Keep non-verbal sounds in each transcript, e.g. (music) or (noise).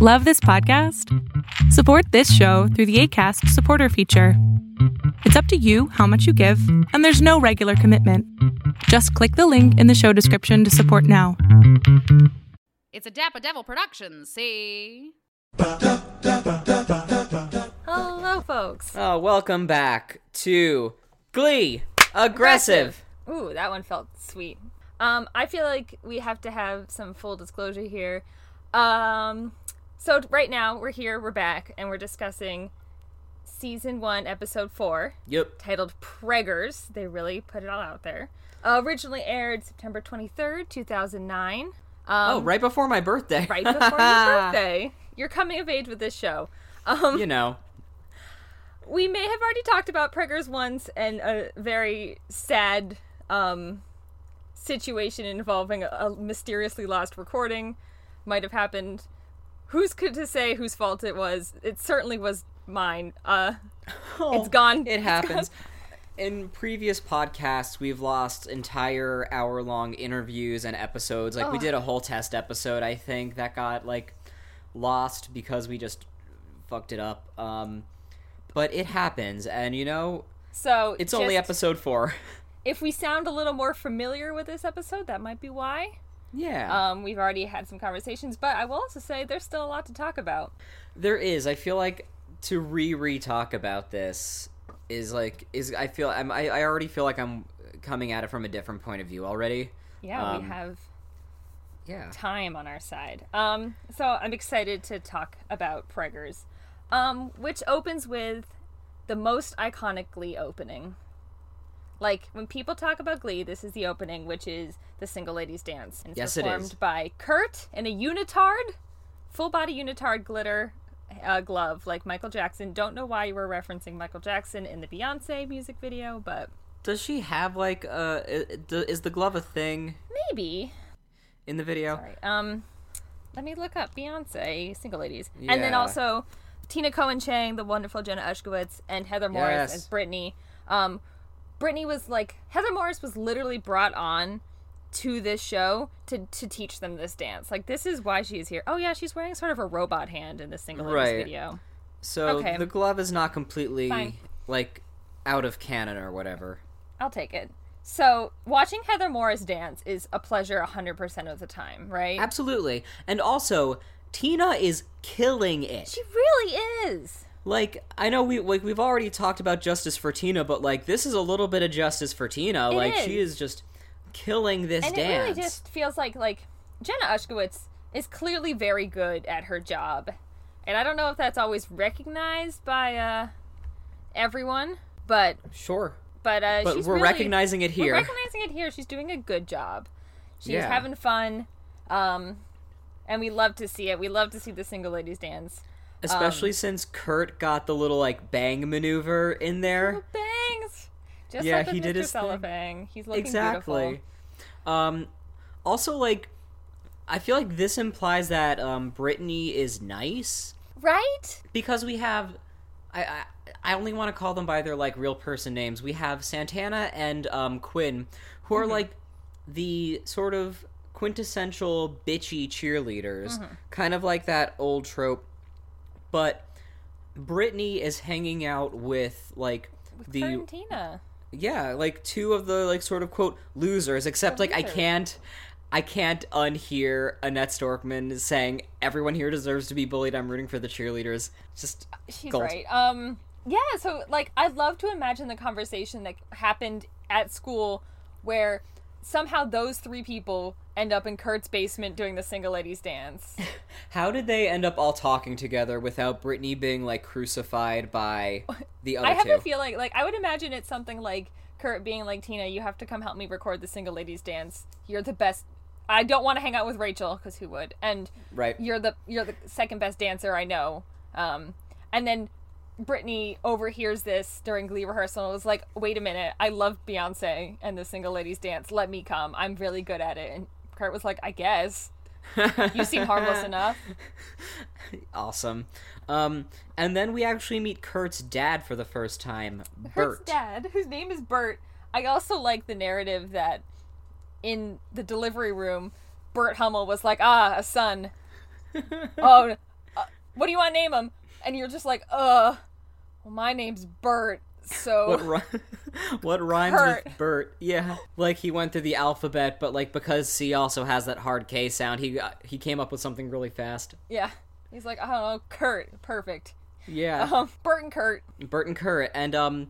Love this podcast? Support this show through the ACAST supporter feature. It's up to you how much you give, and there's no regular commitment. Just click the link in the show description to support now. It's a Dapper Devil production, see? Hello, folks. Oh, welcome back to Glee Aggressive. Ooh, that one felt sweet. Um, I feel like we have to have some full disclosure here. Um, so right now we're here, we're back, and we're discussing season one, episode four, Yep. titled "Preggers." They really put it all out there. Uh, originally aired September twenty third, two thousand nine. Um, oh, right before my birthday. right before your (laughs) birthday. You're coming of age with this show. Um, you know. we may have already talked about Preggers once and a very sad um, situation involving a, a mysteriously lost recording might have happened. Who's good to say whose fault it was? It certainly was mine. Uh, (laughs) it's gone. It happens. In previous podcasts, we've lost entire hour long interviews and episodes. Like, we Oh. did a whole test episode, I think, that got, like, lost because we just fucked it up. Um, but it happens, and you know, So it's only episode four. (laughs) If we sound a little more familiar with this episode, that might be why. Yeah. Um, we've already had some conversations, but I will also say there's still a lot to talk about. There is. I feel like to re re talk about this is like is I feel I'm I, I already feel like I'm coming at it from a different point of view already. Yeah, we Um, have Yeah. time on our side. Um, so I'm excited to talk about Preggers, um, which opens with the most iconically opening. Like when people talk about Glee, this is the opening, which is the Single Ladies Dance, and it's Yes, it performed is. by Kurt in a unitard, full body unitard glitter uh, glove, like Michael Jackson. Don't know why you were referencing Michael Jackson in the Beyonce music video, but Does she have like uh is the glove a thing maybe. in the video? Sorry. Um, let me look up Beyonce single ladies, and then also Tina Cohen Chang, the wonderful Jenna Ushkowitz, and Heather Morris Yes. as Brittany. Um, Brittany was like Heather Morris was literally brought on to this show to to teach them this dance. Like this is why she is here. Oh yeah, she's wearing sort of a robot hand in this single Right. video. So Okay. the glove is not completely Fine. like out of canon or whatever. I'll take it. So watching Heather Morris dance is a pleasure 100% of the time, right? Absolutely. And also Tina is killing it. She really is. Like I know we like we've already talked about justice for Tina, but like this is a little bit of justice for Tina. It like she is. is just killing this and dance. it really just feels like like Jenna Ushkowitz is clearly very good at her job, and I don't know if that's always recognized by uh, everyone, but Sure. but uh, But we're really- recognizing it here. We're recognizing it here. She's doing a good job. She's Yeah. having fun, um, and we love to see it. We love to see the single ladies dance. Especially Um, since Kurt got the little like bang maneuver in there. Bangs, just Yeah, like he Mr. did his. Cellophane. He's looking exactly. beautiful. Um also like I feel like this implies that um Brittany is nice right? because we have I I, I only want to call them by their like real person names. We have Santana and um Quinn who Mm-hmm. are like the sort of quintessential bitchy cheerleaders, Mm-hmm. kind of like that old trope. But Brittany is hanging out with like the Kurt yeah, like two of the like sort of quote losers. Except The like I can't, I can't unhear Annette Storkman saying everyone here deserves to be bullied. I'm rooting for the cheerleaders. Just She's gold. right. Um, yeah. So, like, I'd love to imagine the conversation that happened at school where somehow those three people end up in Kurt's basement doing the single ladies dance. (laughs) How did they end up all talking together without Brittany being like crucified by (laughs) the other I have two? a feeling, like, I would imagine it's something like Kurt being like, Tina, you have to come help me record the single ladies dance. You're the best. I don't want to hang out with Rachel because who would? And right. you're the you're the second best dancer I know. Um, and then Brittany overhears this during Glee rehearsal and was like, "Wait a minute, I love Beyonce and the Single Ladies Dance. Let me come. I'm really good at it." And Kurt was like, "I guess (laughs) you seem harmless enough." (laughs) awesome. Um, and then we actually meet Kurt's dad for the first time, Kurt's Burt. dad, whose name is Burt. I also like the narrative that in the delivery room, Burt Hummel was like, "Ah, a son. (laughs) oh, what do you want to name him? And you're just like, uh, well, my name's Bert. So (laughs) What ri- (laughs) what rhymes Kurt. with Burt? Yeah, like he went through the alphabet, but like because C also has that hard K sound, he got, he came up with something really fast. yeah, he's like, I don't know, Kurt, perfect. Yeah, Um, Burt and Kurt. Burt and Kurt, and um,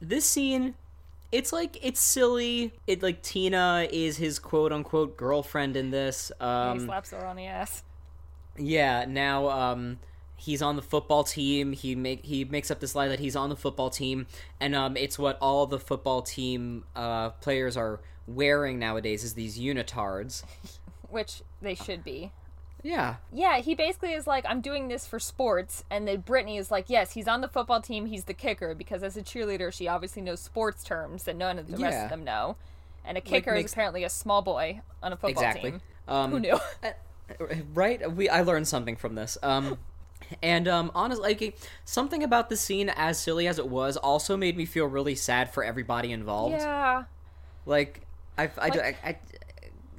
this scene, it's like it's silly. It like Tina is his quote unquote girlfriend in this. he Um, slaps her on the ass. yeah, now um, he's on the football team. He make he makes up this lie that he's on the football team, and um, it's what all the football team uh players are wearing nowadays is these unitards. (laughs) Which they should be. Yeah, Yeah, he basically is like, I'm doing this for sports, and then Brittany is like, yes, he's on the football team, he's the kicker, because as a cheerleader, she obviously knows sports terms that none of the rest of them know. And a kicker makes- is apparently a small boy on a football exactly. team. Um, Who knew? (laughs) right we i learned something from this um (laughs) and um honestly like something about the scene as silly as it was also made me feel really sad for everybody involved yeah. like i i, do- I, I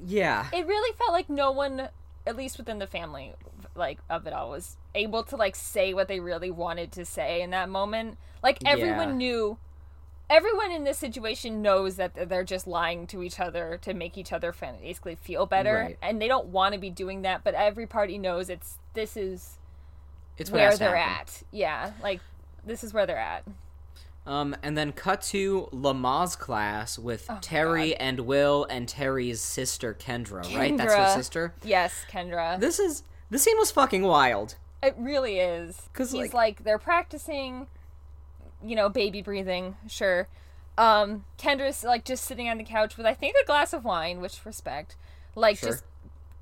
yeah It really felt like no one, at least within the family, like, of it all, was able to, like, say what they really wanted to say in that moment. Like, everyone Yeah. knew. Everyone in this situation knows that they're just lying to each other to make each other basically feel better, Right. and they don't want to be doing that. But every party knows it's this is it's where they're at. Yeah, like this is where they're at. um and then cut to Lamaze class with Oh, terri and will and terri's sister kendra, right that's her sister Yes, Kendra. this is this scene was fucking wild It really is. Cause he's like- like, they're practicing, you know, baby breathing. Sure. Um, Kendra's like just sitting on the couch with I think a glass of wine, which respect. Like Sure. just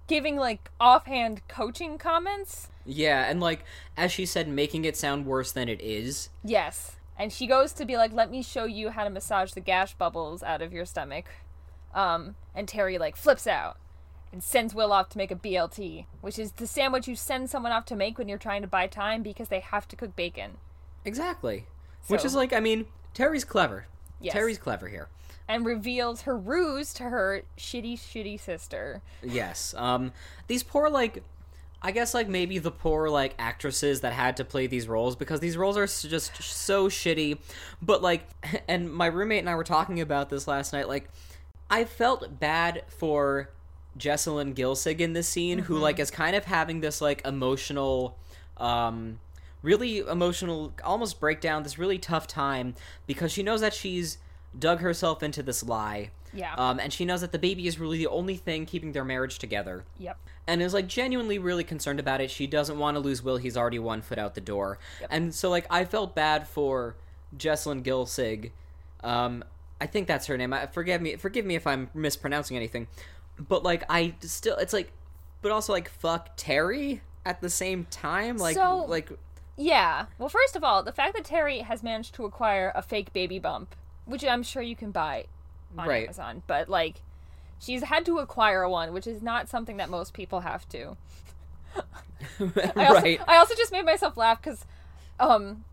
giving like offhand coaching comments. yeah and like as she said making it sound worse than it is Yes. And she goes to be like, "Let me show you how to massage the gas bubbles out of your stomach." Um, and Terri like flips out and sends Will off to make a BLT, which is the sandwich you send someone off to make when you're trying to buy time because they have to cook bacon. exactly which is like i mean terri's clever Yes. terri's clever here and reveals her ruse to her shitty, shitty sister. Yes. Um these poor like I guess like maybe the poor like actresses that had to play these roles because these roles are just so shitty. But like (laughs) and my roommate and I were talking about this last night like I felt bad for Jessalyn Gilsig in this scene who like is kind of having this like emotional um really emotional almost breakdown this really tough time because she knows that she's dug herself into this lie Yeah. um, and she knows that the baby is really the only thing keeping their marriage together. Yep. And is like genuinely really concerned about it. She doesn't want to lose Will. He's already one foot out the door. And so like I felt bad for Jessalyn Gilsig. Um, I think that's her name. I, forgive me. Forgive me if I'm mispronouncing anything. But like I still, it's like, but also like fuck Terri at the same time. Like So- like Yeah. Well, first of all, the fact that Terri has managed to acquire a fake baby bump, which I'm sure you can buy on Right. Amazon, but like she's had to acquire one, which is not something that most people have to. (laughs) I also, right. I also just made myself laugh because, um,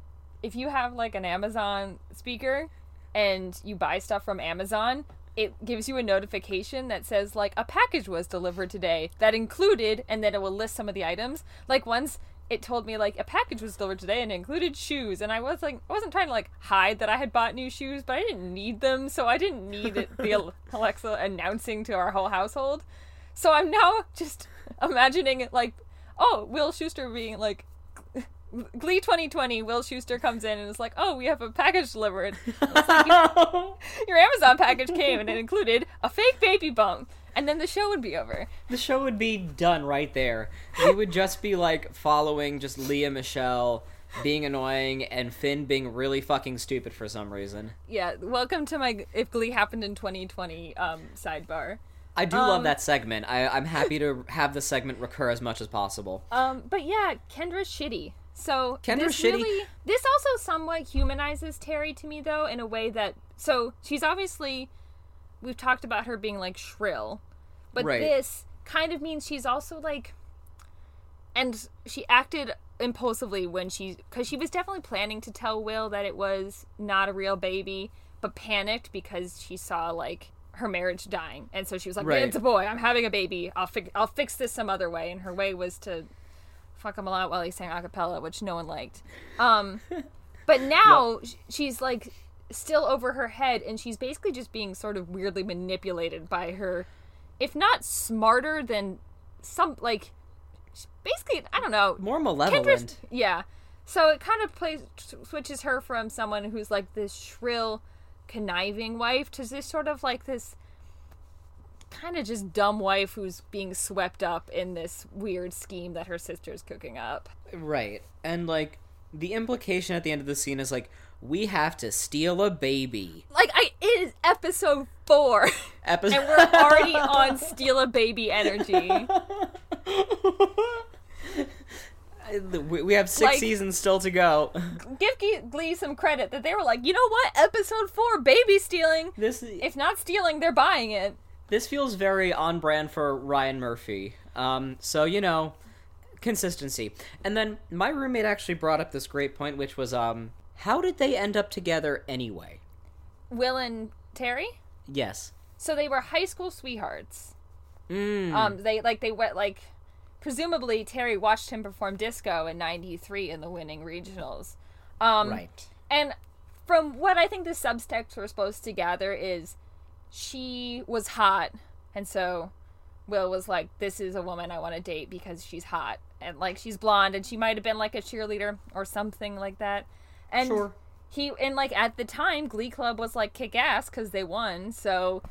if you have like an Amazon speaker and you buy stuff from Amazon, it gives you a notification that says like a package was delivered today that included, and then it will list some of the items. Like once it told me like a package was delivered today and it included shoes, and I was like, I wasn't trying to like hide that I had bought new shoes, but I didn't need them, so I didn't need it, the (laughs) Alexa announcing to our whole household. So I'm now just imagining it like, oh, Will Schuester being like, (laughs) Glee 2020, Will Schuester comes in and is like, oh, we have a package delivered. Like, (laughs) your Amazon package came and it included a fake baby bump. And then the show would be over. the show would be done right there. We would just be like following just Lea Michele being annoying and Finn being really fucking stupid for some reason. Yeah, welcome to my If Glee Happened in 2020 um, sidebar. I do Um, love that segment. I, I'm happy to have the segment recur as much as possible. Um, but yeah, Kendra's shitty. So Kendra's this shitty. Really, this also somewhat humanizes Terri to me, though, in a way that so she's obviously we've talked about her being like shrill, but Right. this kind of means she's also like, and she acted impulsively when she because she was definitely planning to tell Will that it was not a real baby, but panicked because she saw like her marriage dying, and so she was like, Right. "It's a boy. I'm having a baby. I'll fix I'll fix this some other way." And her way was to fuck him a lot while he sang a cappella, which no one liked. Um, but (laughs) now sh she's like still over her head, and she's basically just being sort of weirdly manipulated by her, if not smarter than some like, basically I don't know More malevolent. Kendra's- yeah. So it kind of plays switches her from someone who's like this shrill, conniving wife to this sort of like this kind of just dumb wife who's being swept up in this weird scheme that her sister's cooking up. Right. And like the implication at the end of the scene is like we have to steal a baby. Like I it is episode 4 (laughs) Episode and we're already on (laughs) steal a baby energy. we, have 6 Like- seasons still to go. Give Glee- some credit that they were like, "You know what? Episode 4 baby stealing. This If not stealing, they're buying it." this feels very on brand for Ryan Murphy. Um so you know, consistency. And then my roommate actually brought up this great point which was um how did they end up together anyway? Will and Terri? Yes. So they were high school sweethearts. Mm. Um, they like they went like, presumably Terri watched him perform disco in '93 in the winning regionals. Um, right. And from what I think the subtext we're supposed to gather is, she was hot, and so Will was like, "This is a woman I want to date because she's hot and like she's blonde and she might have been like a cheerleader or something like that." And Sure. he and like at the time, Glee Club was like kick ass because they won, so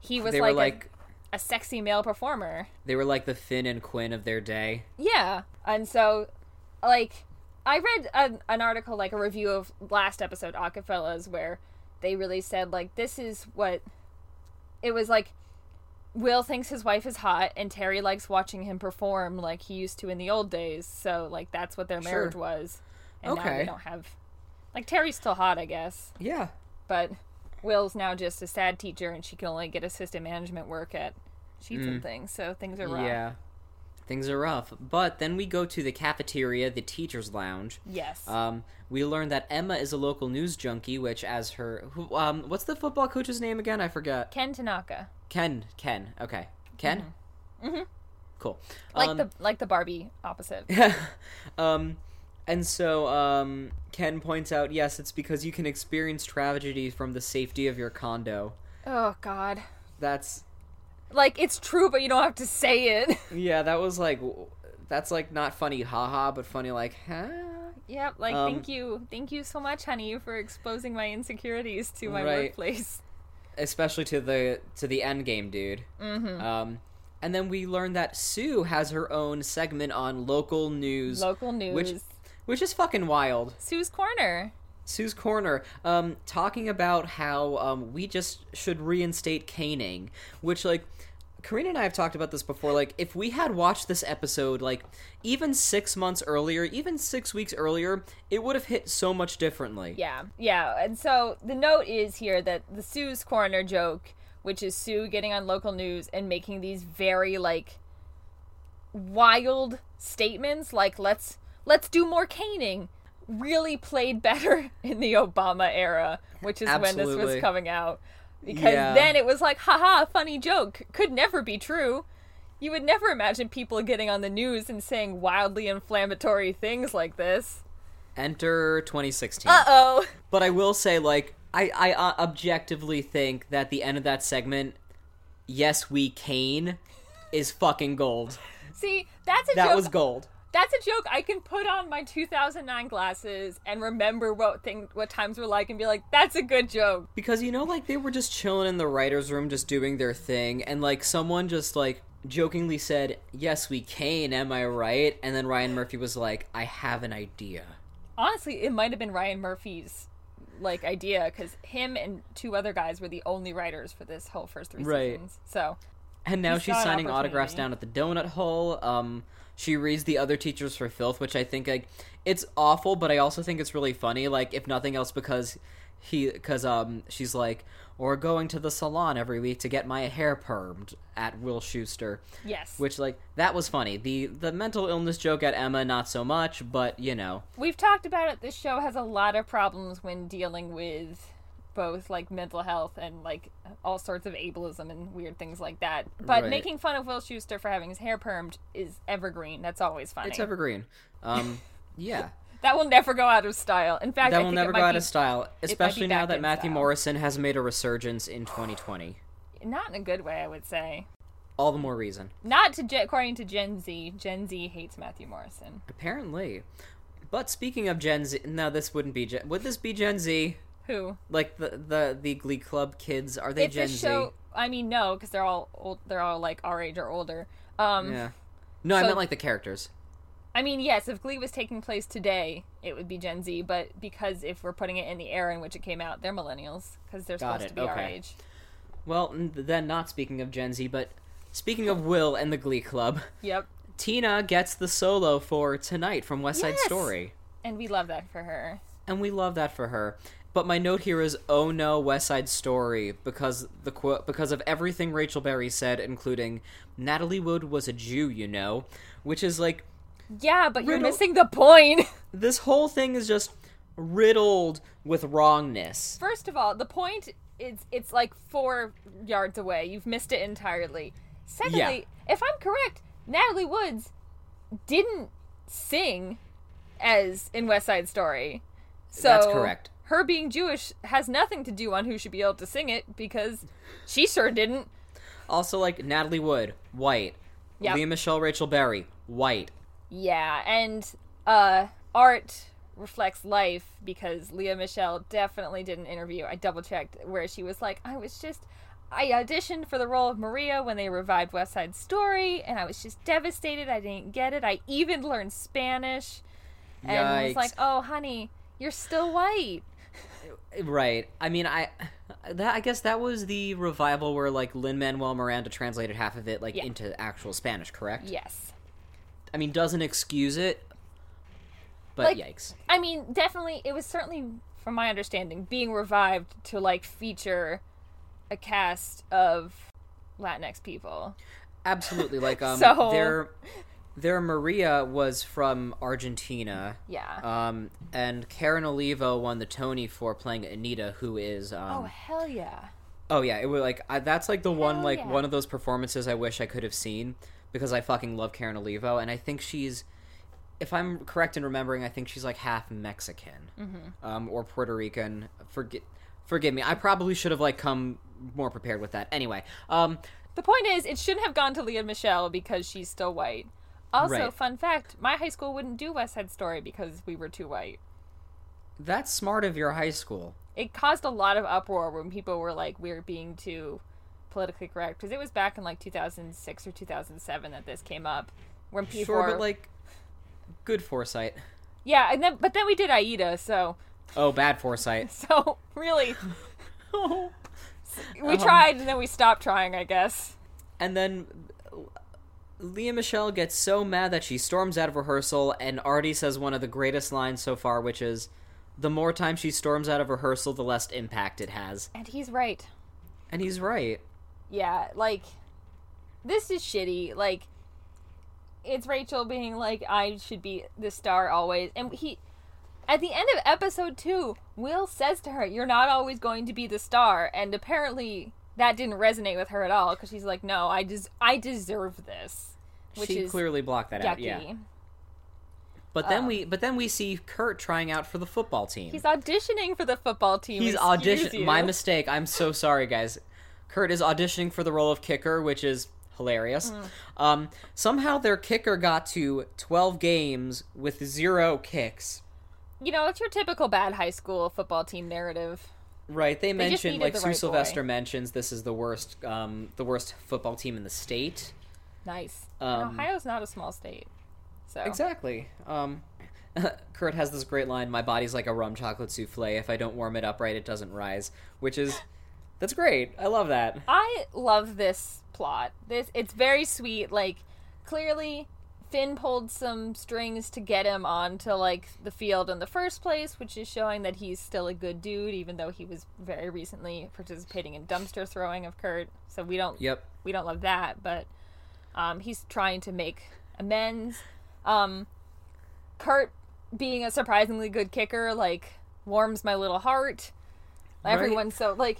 he was They like, were like a, a sexy male performer. they were like the Finn and Quinn of their day. Yeah. And so, like, I read an, an article, like a review of last episode, Acafellas, where they really said, like, this is what. It was like, Will thinks his wife is hot, and Terri likes watching him perform like he used to in the old days. So, like, that's what their Sure. marriage was. And now Okay. they don't have. Like, Terri's still hot, I guess. Yeah. But Will's now just a sad teacher, and she can only get assistant management work at Sheets and things. So things are rough. Mm. Yeah. Things are rough. But then we go to the cafeteria, the teacher's lounge. Yes. Um, we learn that Emma is a local news junkie, which as her who, um what's the football coach's name again? I forgot. Ken Tanaka. Ken. Ken. Okay. Ken? Mm-hmm. Cool. Like um, the like the Barbie opposite. (laughs) um and so um Ken points out, yes, it's because you can experience tragedy from the safety of your condo. oh God. That's Like it's true, but you don't have to say it. (laughs) yeah, that was like that's like not funny haha, but funny like huh? yep. Like Um, thank you, thank you so much, honey, for exposing my insecurities to my Right. workplace. Especially to the to the end game dude. Mm-hmm. Um, and then we learn that Sue has her own segment on local news, Local news. which which is fucking wild. Sue's Corner. Sue's Corner, um, talking about how um, we just should reinstate caning, which like. Karina and I have talked about this before. Like, if we had watched this episode, like, even six months earlier, even six weeks earlier, it would have hit so much differently. Yeah, yeah. And so the note is here that the Sue's Corner joke, which is Sue getting on local news and making these very like wild statements, like let's let's do more caning, really played better (laughs) in the Obama era, which is when this was coming out. Because Yeah. then it was like, haha, funny joke. Could never be true. You would never imagine people getting on the news and saying wildly inflammatory things like this. Enter 2016. Uh oh. But I will say, like, I, I uh, objectively think that the end of that segment, yes, we cane, is fucking gold. See, that's a That joke. was gold. That's a joke I can put on my 2009 glasses and remember what thing what times were like and be like, that's a good joke. Because, you know, like, they were just chilling in the writer's room, just doing their thing, and, like, someone just, like, jokingly said, yes, we can, am I right? And then Ryan Murphy was like, I have an idea. Honestly, it might have been Ryan Murphy's like idea because him and two other guys were the only writers for this whole first three Right. seasons. So And now He's she's signing autographs down at the donut hole. Um, she reads the other teachers for filth, which I think like it's awful, but I also think it's really funny. Like if nothing else, because he, because um, she's like, or going to the salon every week to get my hair permed at Will Schuester, yes, which like that was funny. The the mental illness joke at Emma, not so much, but you know, we've talked about it. This show has a lot of problems when dealing with both like mental health and like all sorts of ableism and weird things like that. But Right. making fun of Will Schuester for having his hair permed is evergreen. That's always funny. It's evergreen. Um, (laughs) yeah. that will never go out of style. In fact, That I will never go out be of style, especially now that Matthew style. Morrison has made a resurgence in (sighs) 2020. not in a good way. I would say All the more reason. not to Gen- according to Gen Z. Gen Z hates Matthew Morrison. Apparently. But speaking of Gen Z, no, this wouldn't be Gen. Would this be Gen Z? Who? Like the the the Glee Club kids? Are they If Gen the show, Z? I mean, no, because they're all old. They're all like our age or older. Um, Yeah. No, I meant like the characters. I mean, yes, if Glee was taking place today, it would be Gen Z. But because if we're putting it in the era in which it came out, they're millennials because they're Got supposed it, to be our age. Well, then not speaking of Gen Z, but speaking of Will and the Glee Club, Yep, Tina gets the solo for tonight from West Side Yes! Story. and we love that for her. and we love that for her. But my note here is, oh no, West Side Story, because the qu- because of everything Rachel Berry said, including Natalie Wood was a Jew, you know, which is like Yeah, but you're missing the point. (laughs) this whole thing is just riddled with wrongness. First of all, the point is it's like four yards away. You've missed it entirely. Secondly, if I'm correct, Natalie Woods didn't sing as in West Side Story. So That's correct. Her being Jewish has nothing to do on who should be able to sing it because she sure didn't. Also, like Natalie Wood, white. Yep. Lea Michele Rachel Berry, white. Yeah, and uh art reflects life because Lea Michele definitely did an interview. I double checked where she was like, I was just I auditioned for the role of Maria when they revived West Side Story and I was just devastated I didn't get it. I even learned Spanish and was like, "Oh, honey, you're still white." Right. I mean, I that I guess that was the revival where like Lin Manuel Miranda translated half of it like Yeah. into actual Spanish, correct? Yes. I mean, doesn't excuse it, but Like- yikes. I mean, definitely it was certainly from my understanding being revived to like feature a cast of Latinx people. Absolutely. Like (laughs) um, So- their their Maria was from Argentina. Yeah. Um, and Karen Olivo won the Tony for playing Anita, who is oh um. hell yeah. Oh, yeah, it was like I, that's like the one like yeah. one of those performances I wish I could have seen because I fucking love Karen Olivo, and I think she's. If I'm correct in remembering, I think she's like half Mexican, Mm-hmm. um, or Puerto Rican. Forget, forgive me. I probably should have like come more prepared with that. Anyway, um, The point is, it shouldn't have gone to Lea Michele because she's still white. Also, Right. fun fact: my high school wouldn't do West Side Story because we were too white. that's smart of your high school. It caused a lot of uproar when people were like, "We're being too politically correct," because it was back in like 2006 or 2007 that this came up. When people Sure, were, but like, good foresight. yeah, and then but then we did Aida, so Oh, bad foresight. (laughs) so really, (laughs) Um, we tried and then we stopped trying, I guess. And then Lea Michele gets so mad that she storms out of rehearsal, and Artie says one of the greatest lines so far, which is, "The more time she storms out of rehearsal, the less impact it has." And he's right. And he's right. yeah, like this is shitty. Like it's Rachel being like, I should be the star always, and he. At the end of episode two, Will says to her, "You're not always going to be the star," and apparently that didn't resonate with her at all because she's like, "No, I des- I deserve this," which she clearly blocked that out. Yeah. But then we, but then we see Kurt trying out for the football team. He's auditioning for the football team. He's excuse audition. you. My mistake. I'm so sorry, guys. Kurt is auditioning for the role of kicker, which is hilarious. Mm. Um, somehow their kicker got to 12 games with zero kicks. You know, it's your typical bad high school football team narrative. Right. They just mentioned like the Sue right boy. Sylvester mentions this is the worst, um, the worst football team in the state. Nice. Um, Ohio's not a small state, so Exactly. Um, (laughs) Kurt has this great line: "My body's like a rum chocolate souffle. If I don't warm it up right, it doesn't rise." Which is, (laughs) that's great. I love that. I love this plot. This it's very sweet. Like clearly Finn pulled some strings to get him onto like the field in the first place, which is showing that he's still a good dude, even though he was very recently participating in dumpster throwing of Kurt. So we don't Yep. we don't love that, but um, he's trying to make amends. Um, Kurt being a surprisingly good kicker, like warms my little heart. Everyone's so like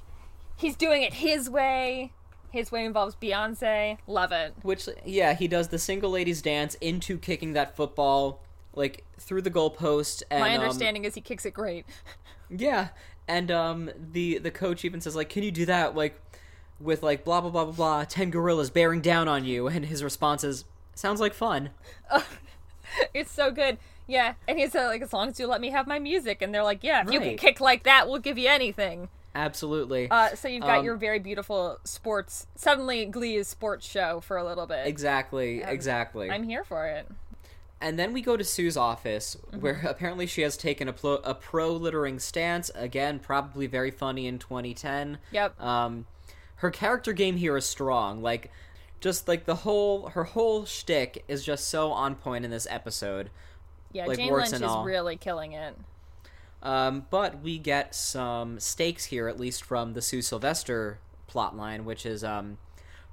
he's doing it his way. His way involves Beyonce. Love it. Which, yeah, he does the single ladies dance into kicking that football like through the goalpost. And, My um, understanding is he kicks it great. (laughs) Yeah, and um, the the coach even says like, "Can you do that like with like blah blah blah blah blah ten gorillas bearing down on you?" And his response is, "Sounds like fun." (laughs) It's so good. Yeah, and he's uh, like, as long as you let me have my music, and they're like, yeah, if you can kick like that, we'll give you anything. Absolutely. Uh, so you've got Um, your very beautiful sports. Suddenly, Glee is sports show for a little bit. exactly. Exactly. I'm here for it. And then we go to Sue's office, Mm-hmm. where apparently she has taken a, plo- a pro littering stance. Again, probably very funny in 2010. Yep. Um, her character game here is strong. Like, just like the whole her whole shtick is just so on point in this episode. Yeah, like, Jane Lynch is all. really killing it. Um, but we get some stakes here, at least from the Sue Sylvester plotline, which is um,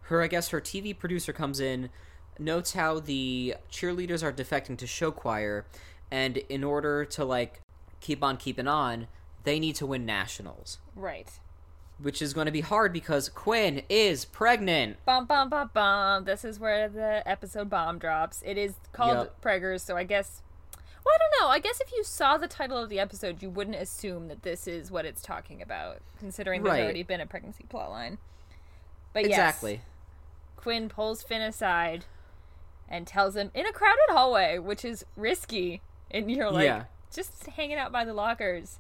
her. I guess her TV producer comes in, notes how the cheerleaders are defecting to show choir, and in order to like keep on keeping on, they need to win nationals, Right. which is going to be hard because Quinn is pregnant. Bum bum bum bum. This is where the episode bomb drops. It is called Yep. Preggers, so I guess. Well, I don't know. I guess if you saw the title of the episode, you wouldn't assume that this is what it's talking about, considering there's Right. already been a pregnancy plotline. But yes, Exactly. Quinn pulls Finn aside and tells him in a crowded hallway, which is risky, and you're like Yeah. just hanging out by the lockers.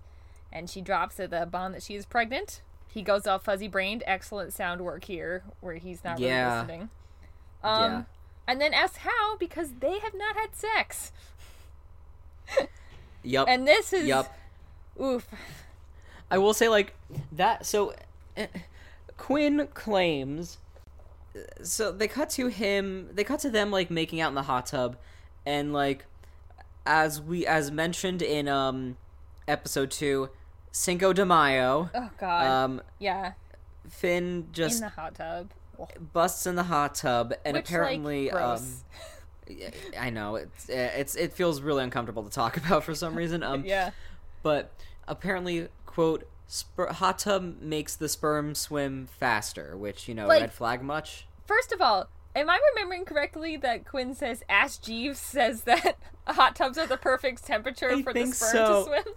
And she drops the bomb that she is pregnant. He goes all fuzzy brained. Excellent sound work here, where he's not really Yeah. listening. Um, Yeah. And then asks how because they have not had sex. (laughs) Yup. And this is Yep. oof. I will say like that. So eh, Quinn claims. So they cut to him. They cut to them like making out in the hot tub, and like as we as mentioned in um episode two, Cinco de Mayo. Oh god. Um, yeah. Finn just In the hot tub. busts in the hot tub, and Which, apparently, like, gross. um, (laughs) I know it's it's it feels really uncomfortable to talk (laughs) about for some reason. Um, yeah. but apparently, quote, sper- hot tub makes the sperm swim faster, which, you know, Like- red flag much? First of all, am I remembering correctly that Quinn says Ask Jeeves says that (laughs) hot tubs are the perfect temperature I for the sperm so. to swim?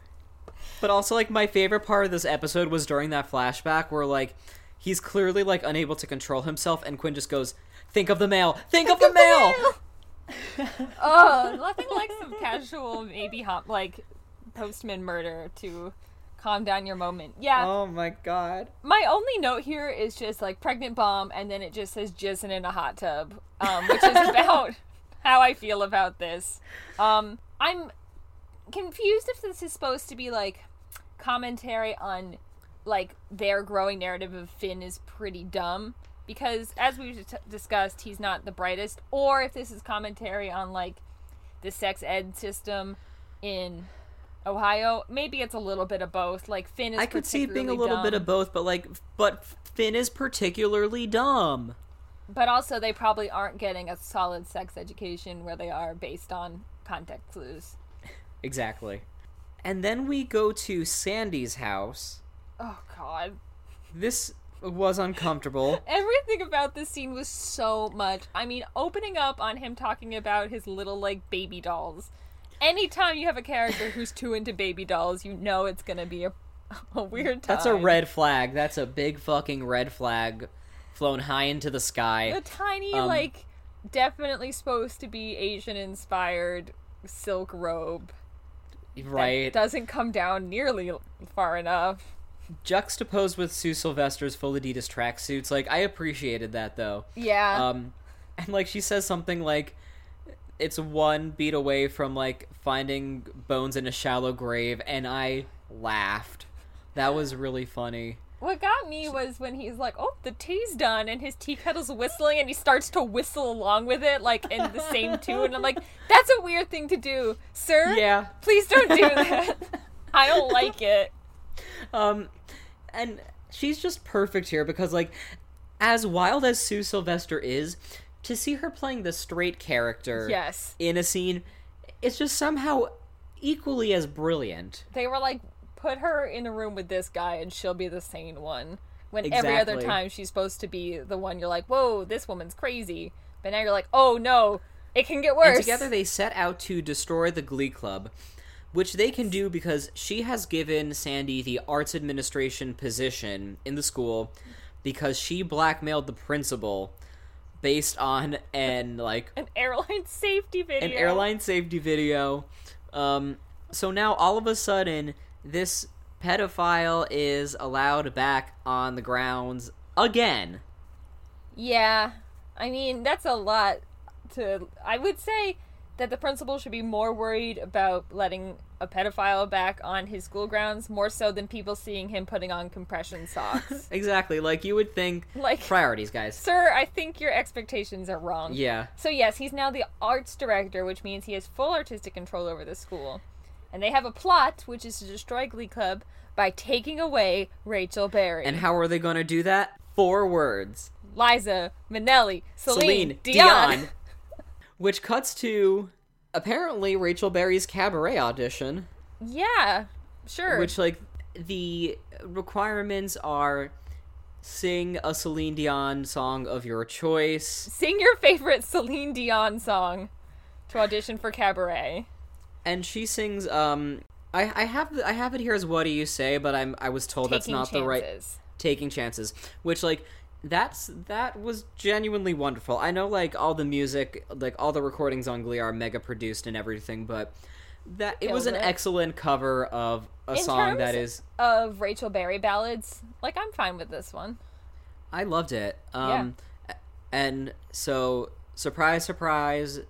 But also, like, my favorite part of this episode was during that flashback where, like, he's clearly, like, unable to control himself, and Quinn just goes, Think of the male! Think, of the (laughs) male! Oh, (laughs) nothing like some casual, maybe hot, like postman murder to calm down your moment. Yeah, Oh my god. my only note here is just like pregnant bomb, and then it just says jizzing in a hot tub, um, which is (laughs) about how I feel about this. Um, I'm confused if this is supposed to be like commentary on like their growing narrative of Finn is pretty dumb because as t- discussed he's not the brightest or if this is commentary on like the sex ed system in Ohio maybe it's a little bit of both like Finn is I could see it being a little bit of both, but, like, but Finn is particularly dumb. but also they probably aren't getting a solid sex education where they are based on context clues Exactly. And then we go to Sandy's house. oh god This was uncomfortable. (laughs) Everything about this scene was so much. I mean, opening up on him talking about his little like baby dolls. Anytime you have a character who's too into baby dolls, you know it's gonna be a, (laughs) a weird time. That's a red flag. That's a big fucking red flag flown high into the sky. A tiny, Um, like, definitely supposed to be Asian inspired silk robe. that Right. doesn't come down nearly far enough. Juxtaposed with Sue Sylvester's full Adidas tracksuits. Like, I appreciated that, though. Yeah. Um, and, like, she says something like, it's one beat away from, like, finding bones in a shallow grave, and I laughed. That was really funny. What got me was when he's like, "Oh, the tea's done," and his tea kettle's whistling, and he starts to whistle along with it, like in the same tune. And I'm like, "That's a weird thing to do, sir. Yeah. please don't do that. (laughs) I don't like it." Um, and she's just perfect here because, like, as wild as Sue Sylvester is, to see her playing the straight character Yes, in a scene, it's just somehow equally as brilliant. they were like put her in a room with this guy and she'll be the sane one. When every other time she's supposed to be the one you're like, whoa, this woman's crazy. But now you're like, oh no, it can get worse. And together they set out to destroy the Glee Club, which they can do because she has given Sandy the arts administration position in the school because she blackmailed the principal based on an like An airline (laughs) safety video. an airline safety video. Um, so now all of a sudden, this pedophile is allowed back on the grounds again. Yeah. I mean, that's a lot to. I would say that the principal should be more worried about letting a pedophile back on his school grounds more so than people seeing him putting on compression socks. (laughs) Exactly, like you would think. Like- priorities, guys. Sir, I think your expectations are wrong. Yeah. So, yes, he's now the arts director, which means he has full artistic control over the school. And they have a plot, which is to destroy Glee Club by taking away Rachel Berry. And how are they going to do that? Four words. Liza, Minnelli, Celine, Celine Dion. Dion. (laughs) Which cuts to apparently Rachel Berry's cabaret audition, Yeah, sure. which like the requirements are sing a Celine Dion song of your choice. Sing your favorite Celine Dion song to audition for Cabaret. And she sings um I, I have the, I have it here as what do you say, but I'm I was told that's Taking not the right chances. taking chances which like that's that was genuinely wonderful i know like all the music like all the recordings on glee are mega produced and everything but that it was an it. excellent cover of a In song that is Of Rachel Berry ballads, like I'm fine with this one. i loved it um and so surprise surprise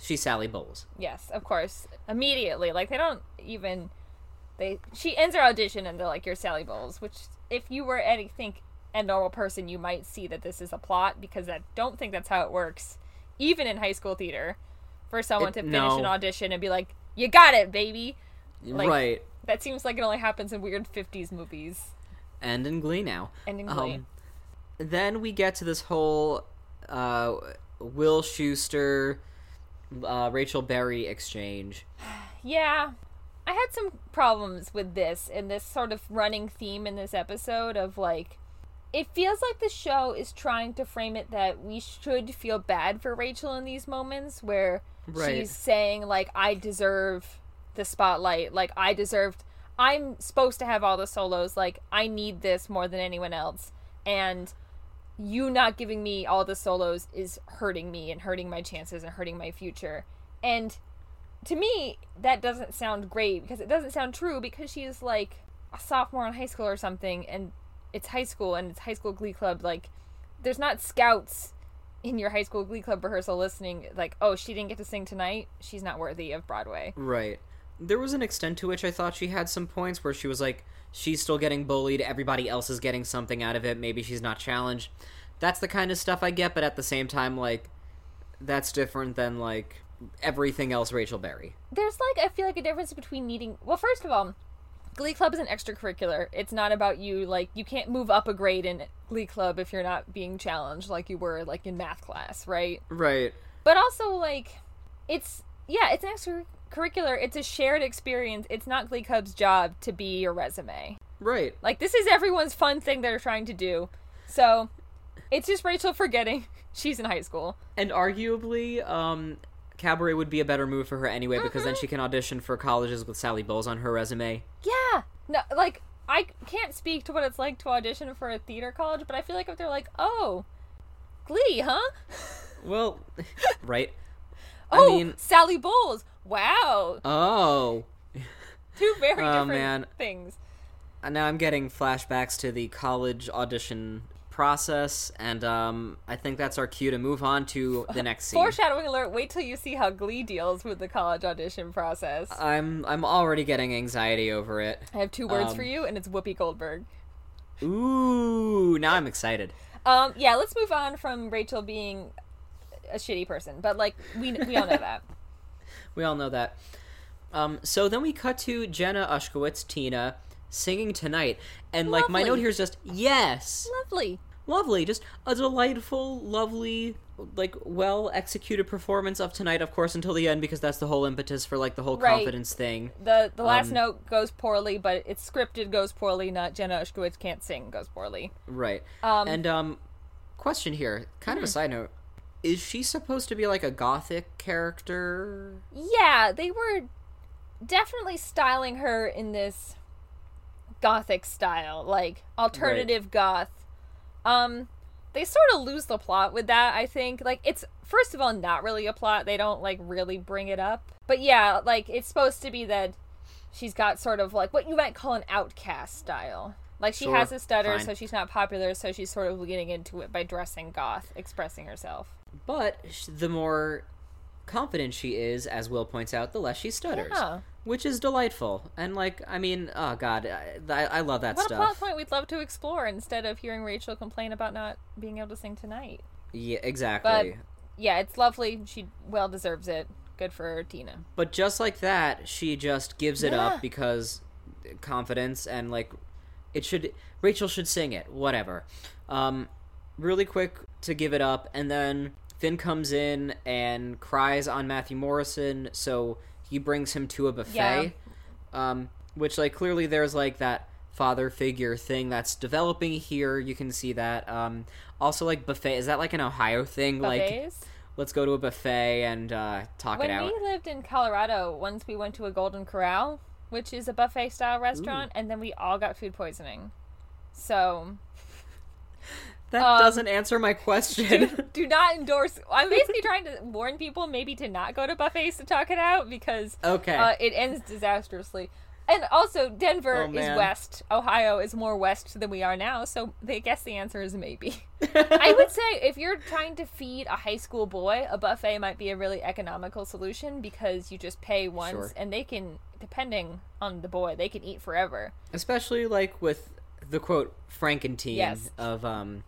she's sally bowles Yes, of course. Immediately. Like they don't even they she ends her audition and they're like, You're Sally Bowles, which if you were any think a normal person you might see that this is a plot because I don't think that's how it works, even in high school theater, for someone It- to finish no. an audition and be like, You got it, baby. Like, right That seems like it only happens in weird fifties movies. and in glee now And in Glee. Um, then we get to this whole uh, Will Schuester, uh, Rachel Berry exchange. (sighs) Yeah. I had some problems with this and this sort of running theme in this episode of like it feels like the show is trying to frame it that we should feel bad for Rachel in these moments where Right. she's saying like I deserve the spotlight, like I deserved I'm supposed to have all the solos, like I need this more than anyone else and you not giving me all the solos is hurting me and hurting my chances and hurting my future. And to me, that doesn't sound great because it doesn't sound true because she's like a sophomore in high school or something and it's high school and it's high school glee club. Like, there's not scouts in your high school glee club rehearsal listening, like, oh, she didn't get to sing tonight. She's not worthy of Broadway. Right. There was an extent to which I thought she had some points where she was like, she's still getting bullied, everybody else is getting something out of it, maybe she's not challenged. That's the kind of stuff I get, but at the same time, like, that's different than, like, everything else Rachel Berry. There's like, I feel like a difference between needing, well, first of all, Glee Club is an extracurricular. It's not about you, like, you can't move up a grade in Glee Club if you're not being challenged like you were, like, in math class, right? Right. but also like it's yeah it's an extracurricular it's a shared experience it's not glee club's job to be your resume Right. like this is everyone's fun thing they're trying to do so it's just rachel forgetting (laughs) she's in high school And arguably, um, Cabaret would be a better move for her anyway because then mm-hmm. she can audition for colleges with Sally Bowles on her resume. yeah no like i can't speak to what it's like to audition for a theater college but i feel like if they're like oh glee huh (laughs) Well, right. oh I mean, sally bowles wow oh. two very Oh, different man. things And now I'm getting flashbacks to the college audition process, and um, I think that's our cue to move on to the (laughs) next scene. Foreshadowing alert, wait till you see how Glee deals with the college audition process. I'm I'm already getting anxiety over it. I have two words um, for you, and it's Whoopi Goldberg. Ooh, now I'm excited. Um, yeah, let's move on from Rachel being a shitty person, but like we we all know that. (laughs) We all know that. Um, so then we cut to Jenna Ushkowitz, Tina, singing tonight, and like my note here is just yes, Lovely. lovely, just a delightful, lovely like well executed performance of tonight, of course, until the end because that's the whole impetus for like the whole Right. confidence thing. The the last Um, note goes poorly, but it's scripted goes poorly. Not Jenna Ushkowitz can't sing goes poorly. Right. Um, and um question here, kind of a side note. Is she supposed to be like a gothic character? Yeah, they were definitely styling her in this gothic style, like alternative goth. Um they sort of lose the plot with that, I think. Like it's first of all not really a plot. They don't like really bring it up. But yeah, like it's supposed to be that she's got sort of like what you might call an outcast style. Like she Sure, has a stutter, fine. so she's not popular, so she's sort of leaning into it by dressing goth, expressing herself. But sh- the more confident she is, as Will points out, the less she stutters, Yeah. Which is delightful. And like, I mean, oh god, I, I love that stuff. What a plot point we'd love to explore instead of hearing Rachel complain about not being able to sing tonight. Yeah, But exactly. yeah, it's lovely. She well deserves it. Good for Tina. But just like that, she just gives it Yeah. up because confidence and like it should Rachel should sing it, whatever. Um really quick to give it up and then Finn comes in and cries on Matthew Morrison, so he brings him to a buffet. Um which like clearly there's like that father figure thing that's developing here. You can see that. Um also like buffet is that like an Ohio thing like let's go to a buffet and uh talk when it out. When we lived in Colorado, once we went to a Golden Corral, which is a buffet style restaurant, and then we all got food poisoning. So That Um, doesn't answer my question. (laughs) do not endorse. I'm basically trying to warn people maybe to not go to buffets to talk it out because okay. uh, it ends disastrously. And also, Denver Oh, is west. Ohio is more west than we are now, so I guess the answer is maybe. (laughs) I would say if you're trying to feed a high school boy, a buffet might be a really economical solution because you just pay once Sure. and they can, depending on the boy, they can eat forever. Especially like with the quote Frankenteen Yes. of um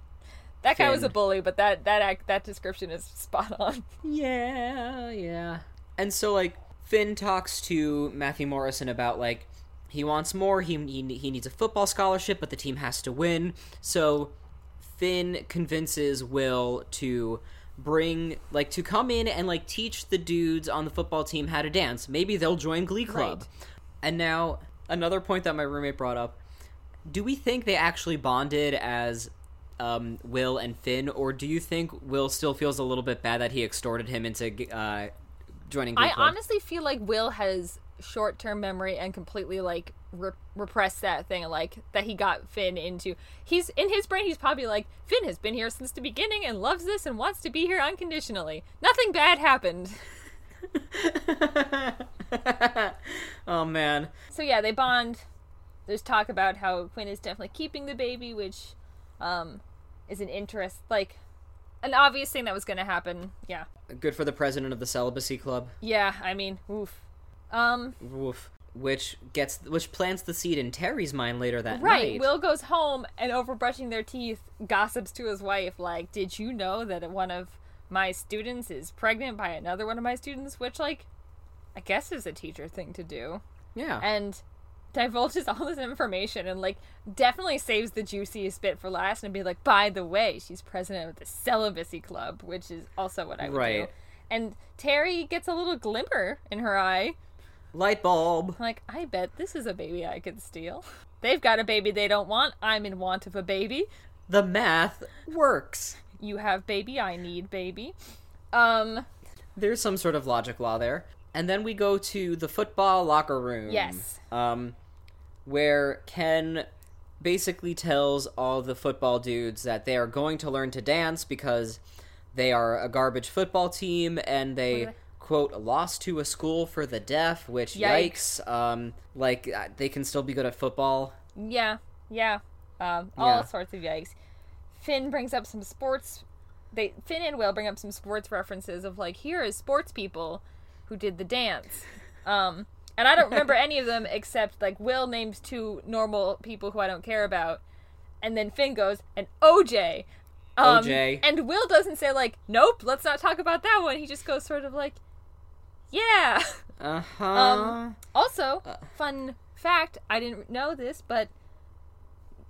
That guy was a bully, but that that act, that description is spot on. (laughs) Yeah, yeah. And so like Finn talks to Matthew Morrison about like he wants more, he he, he needs a football scholarship, but the team has to win. So Finn convinces Will to bring like to come in and like teach the dudes on the football team how to dance. Maybe they'll join Glee Club. Right. And now another point that my roommate brought up. Do we think they actually bonded as um, Will and Finn, or do you think Will still feels a little bit bad that he extorted him into uh, joining I Club? honestly feel like Will has short term memory and completely like re- repressed that thing, like that he got Finn into. He's in his brain. He's probably like Finn has been here since the beginning and loves this and wants to be here unconditionally. Nothing bad happened. (laughs) oh man, So yeah, they bond. There's talk about how Quinn is definitely keeping the baby, which um, is an interest, like an obvious thing that was going to happen. Yeah, good for the president of the celibacy club. yeah. I mean, oof. Um, Woof. Which gets which plants the seed in Terri's mind later that Right. night. Right. Will goes home and over brushing their teeth gossips to his wife like, "Did you know that one of my students is pregnant by another one of my students?" Which like I guess is a teacher thing to do. yeah. And divulges all this information and like definitely saves the juiciest bit for last and be like, "By the way, she's president of the celibacy club," which is also what I would Right. do. And Terri gets a little glimmer in her eye Light bulb. like, I bet this is a baby I could steal. They've got a baby they don't want. I'm in want of a baby. The math works. You have baby, I need baby. Um, There's some sort of logic law there. And then we go to the football locker room. Yes. Um, where Ken basically tells all the football dudes that they are going to learn to dance because they are a garbage football team and they quote lost to a school for the deaf which yikes, Yikes. um like uh, they can still be good at football yeah, yeah. Um, all Yeah. sorts of yikes. Finn brings up some sports. They Finn and Will bring up some sports references of like, here is sports people who did the dance. Um, and I don't remember (laughs) any of them except like Will names two normal people who I don't care about, and then Finn goes and OJ. Um, OJ. And Will doesn't say like, nope, let's not talk about that one. He just goes sort of like, yeah. uh-huh Um, also, fun fact, I didn't know this, but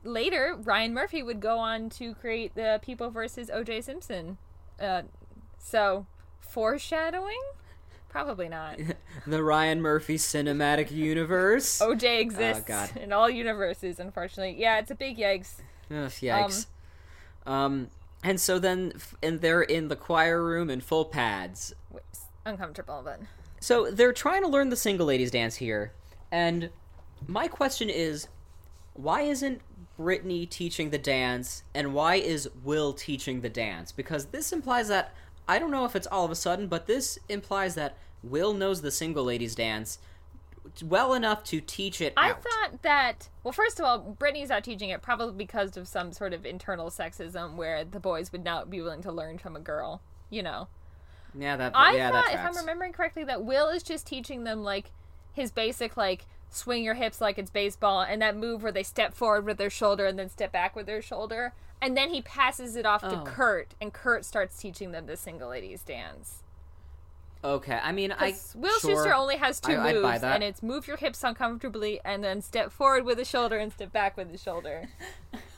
later Ryan Murphy would go on to create the People versus O.J. Simpson uh, So, foreshadowing? Probably not. (laughs) The Ryan Murphy cinematic universe. OJ exists Oh, God. in all universes, unfortunately. Yeah, it's a big yikes. Ugh, yikes. Um, and so then, f- and they're in the choir room in full pads. It's uncomfortable, but So they're trying to learn the single ladies dance here, and my question is, why isn't Brittany teaching the dance, and why is Will teaching the dance? Because this implies that I don't know if it's all of a sudden, but this implies that Will knows the single ladies dance well enough to teach it I out. thought that well, first of all, Brittany's out teaching it probably because of some sort of internal sexism where the boys would not be willing to learn from a girl. You know, yeah, that I yeah, thought, that if I'm remembering correctly, that Will is just teaching them like his basic like swing your hips like it's baseball, and that move where they step forward with their shoulder and then step back with their shoulder, and then he passes it off to Oh. Kurt, and Kurt starts teaching them the single ladies dance. Okay, I mean, I Will sure, Schuester only has two I- moves, and it's move your hips uncomfortably, and then step forward with the shoulder and step back with the shoulder.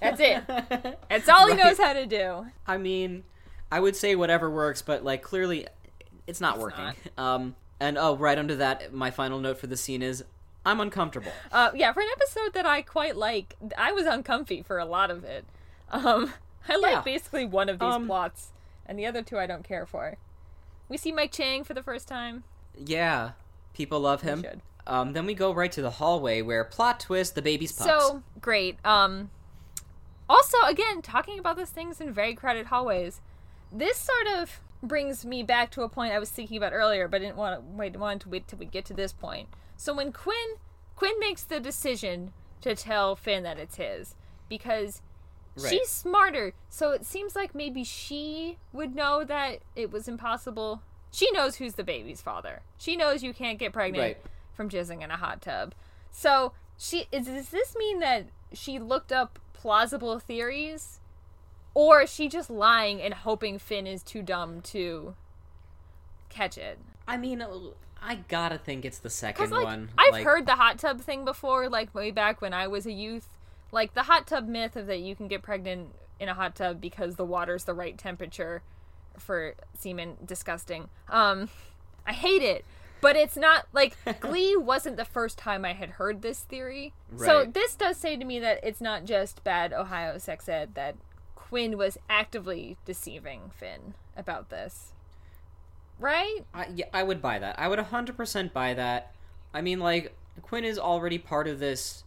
That's it. (laughs) That's all he knows how to do. I mean, I would say whatever works, but like clearly, it's not working. Um, and oh, right under that, my final note for the scene is I'm uncomfortable. Uh, yeah, for an episode that I quite like, I was uncomfy for a lot of it. Um, (laughs) I like Yeah. basically one of these Um, plots, and the other two I don't care for. We see Mike Chang for the first time. Yeah, people love him. Um, then we go right to the hallway where plot twist: the baby's Puck's. So great. Um, also, again, talking about these things in very crowded hallways, this sort of brings me back to a point I was thinking about earlier, but didn't want to wait. Wanted to wait till we get to this point. So when Quinn Quinn makes the decision to tell Finn that it's his because Right. she's smarter, so it seems like maybe she would know that it was impossible. She knows who's the baby's father. She knows you can't get pregnant Right. from jizzing in a hot tub. So she is. Does this mean that she looked up plausible theories, or is she just lying and hoping Finn is too dumb to catch it? I mean, uh, I gotta think it's the second like one. I've Like, heard the hot tub thing before, like way back when I was a youth. Like the hot tub myth of that you can get pregnant in a hot tub because the water's the right temperature for semen. Disgusting. Um, I hate it. But it's not like (laughs) Glee wasn't the first time I had heard this theory. So this does say to me that it's not just bad Ohio sex ed that Quinn was actively deceiving Finn about this. Right? I, yeah, I would buy that. I would 100% buy that. I mean, like, Quinn is already part of this,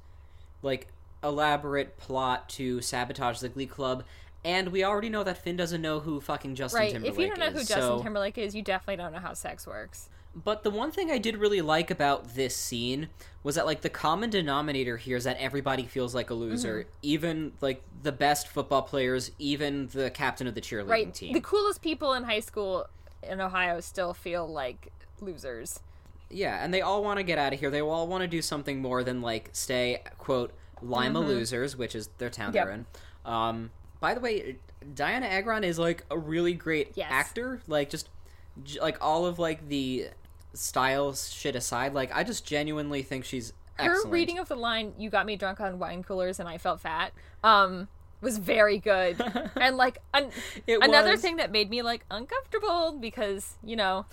like, elaborate plot to sabotage the Glee Club, and we already know that Finn doesn't know who fucking Justin Right. Timberlake is. If you don't know is. who Justin so... Timberlake is, you definitely don't know how sex works. But the one thing I did really like about this scene was that, like, the common denominator here is that everybody feels like a loser. Mm-hmm. Even, like, the best football players, even the captain of the cheerleading Right. team. The coolest people in high school in Ohio still feel like losers. Yeah, and they all want to get out of here. They all want to do something more than like stay quote Lima losers, which is their town they're Mm-hmm. In. Um, by the way, Dianna Agron is like a really great Yes. actor. Like just j- like all of like the style shit aside, like I just genuinely think she's Her excellent. reading of the line "You got me drunk on wine coolers and I felt fat" um was very good. (laughs) and like an- It another was. thing that made me like uncomfortable because, you know,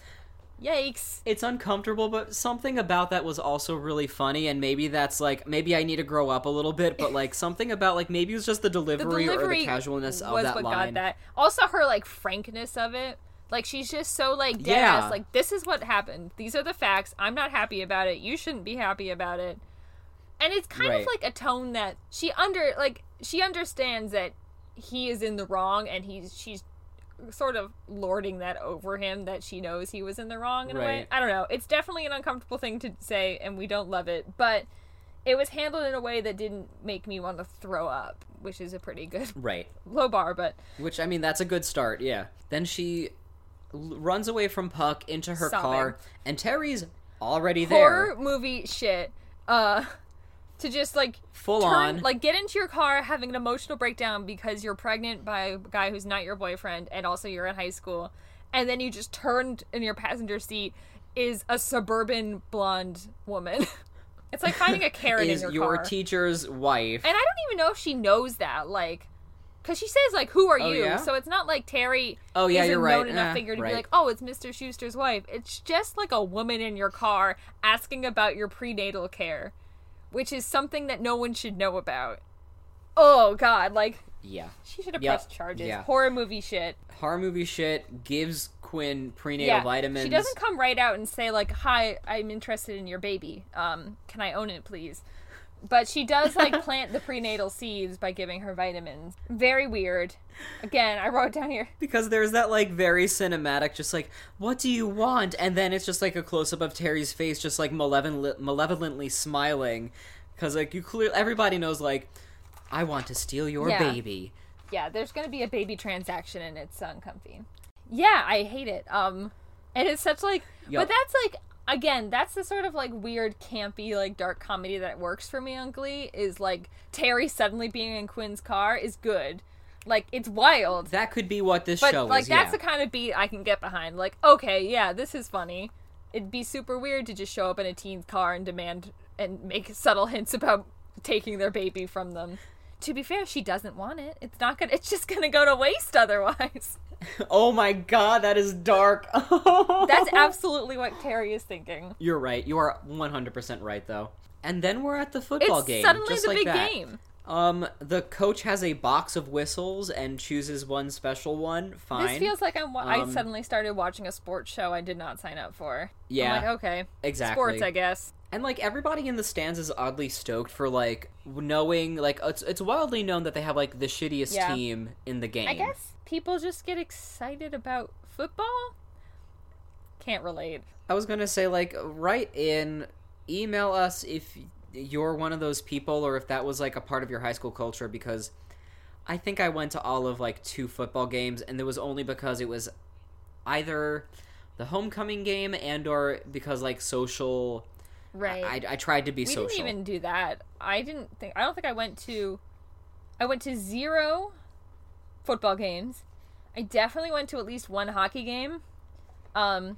yikes. it's uncomfortable, but something about that was also really funny, and maybe that's like maybe I need to grow up a little bit, but like (laughs) something about like maybe it was just the The delivery, delivery or the casualness of that what line. got that. Also her like frankness of it. Like she's just so like dead Yeah. ass, like this is what happened. These are the facts. I'm not happy about it. You shouldn't be happy about it. And it's kind of like a tone that she under like she understands that he is in the wrong and he's she's sort of lording that over him that she knows he was in the wrong in a way. I don't know. It's definitely an uncomfortable thing to say and we don't love it, but it was handled in a way that didn't make me want to throw up, which is a pretty good (laughs) Right. low bar, but Which I mean, that's a good start. Yeah. Then she l- runs away from Puck into her Sobbing. car, and Terri's already horror there, movie shit. Uh (laughs) to just like full turn, on. like get into your car having an emotional breakdown because you're pregnant by a guy who's not your boyfriend and also you're in high school and then you just turned in your passenger seat is a suburban blonde woman. (laughs) it's like finding a (laughs) Karen is in your, your car. teacher's wife. and I don't even know if she knows that like because she says like, "Who are Oh, you?" yeah? So it's not like Terri. Oh, yeah, is you're right. known enough Eh, figure to right. be like, "Oh, it's Mr. Schuester's wife." It's just like a woman in your car asking about your prenatal care, which is something that no one should know about. Oh God, like Yeah. she should have Yep, pressed charges. yeah. Horror movie shit. Horror movie shit gives Quinn prenatal yeah, vitamins. she doesn't come right out and say like, "Hi, I'm interested in your baby. Um, can I own it, please?" But she does like (laughs) plant the prenatal seeds by giving her vitamins. Very weird. Again, I wrote down here. because there's that like very cinematic, just like, what do you want? And then it's just like a close up of Terri's face, just like malevolent, malevolently smiling, because like you clear, everybody knows like, I want to steal your Yeah. baby. Yeah, there's gonna be a baby transaction and it's uncomfy. Yeah, I hate it. Um, and it's such like, Yup. but that's like again, that's the sort of like weird, campy, like dark comedy that works for me on Glee. Is like Terri suddenly being in Quinn's car is good. Like it's wild. That could be what this But show like is. Like that's yeah. the kind of beat I can get behind. Like, okay, yeah, this is funny. It'd be super weird to just show up in a teen's car and demand and make subtle hints about taking their baby from them. To be fair, she doesn't want it. It's not gonna. (laughs) It's just gonna go to waste otherwise. (laughs) oh my god, that is dark. (laughs) That's absolutely what Terri is thinking. You're right. You are 100% right though. And then we're at the football It's game. suddenly just the like big that. game. Um, the coach has a box of whistles and chooses one special one. Fine. This feels like I'm. wa- I Um, suddenly started watching a sports show I did not sign up for. Yeah, I'm like, okay, exactly. sports, I guess. And like everybody in the stands is oddly stoked for like knowing like it's it's wildly known that they have like the shittiest Yeah. team in the game. I guess people just get excited about football. Can't relate. I was gonna say like write in, email us if you're one of those people or if that was like a part of your high school culture because I think I went to all of like two football games and it was only because it was either the homecoming game and or because like social Right. I, I tried to be social. we social. didn't even do that. I didn't think. I don't think I went to. I went to zero football games. I definitely went to at least one hockey game. Um,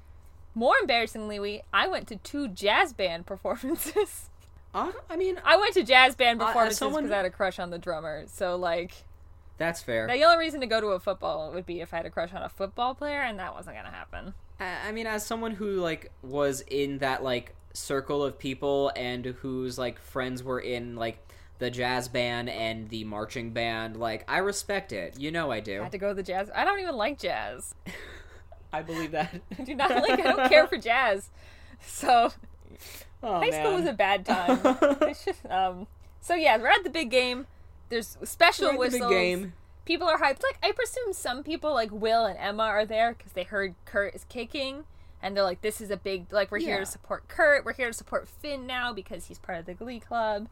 more embarrassingly, we I went to two jazz band (laughs) performances. Uh, I mean, I went to jazz band Uh, performances because someone- I had a crush on the drummer. So like, that's fair. the only reason to go to a football would be if I had a crush on a football player, and that wasn't gonna happen. I I mean, as someone who like was in that like circle of people and whose like friends were in like the jazz band and the marching band, like I respect it. You know I do. I had to go to the jazz. I don't even like jazz. (laughs) I believe that. I do not like. I don't care for jazz. So oh, high school was a bad time. (laughs) Just, um, so yeah, we're at the big game. There's special We're at the big whistles. game. People are hyped. Like I presume some people like Will and Emma are there because they heard Kurt is kicking, and they're like, "This is a big like we're here to support Kurt. We're here to support Finn now because he's part of the Glee Club."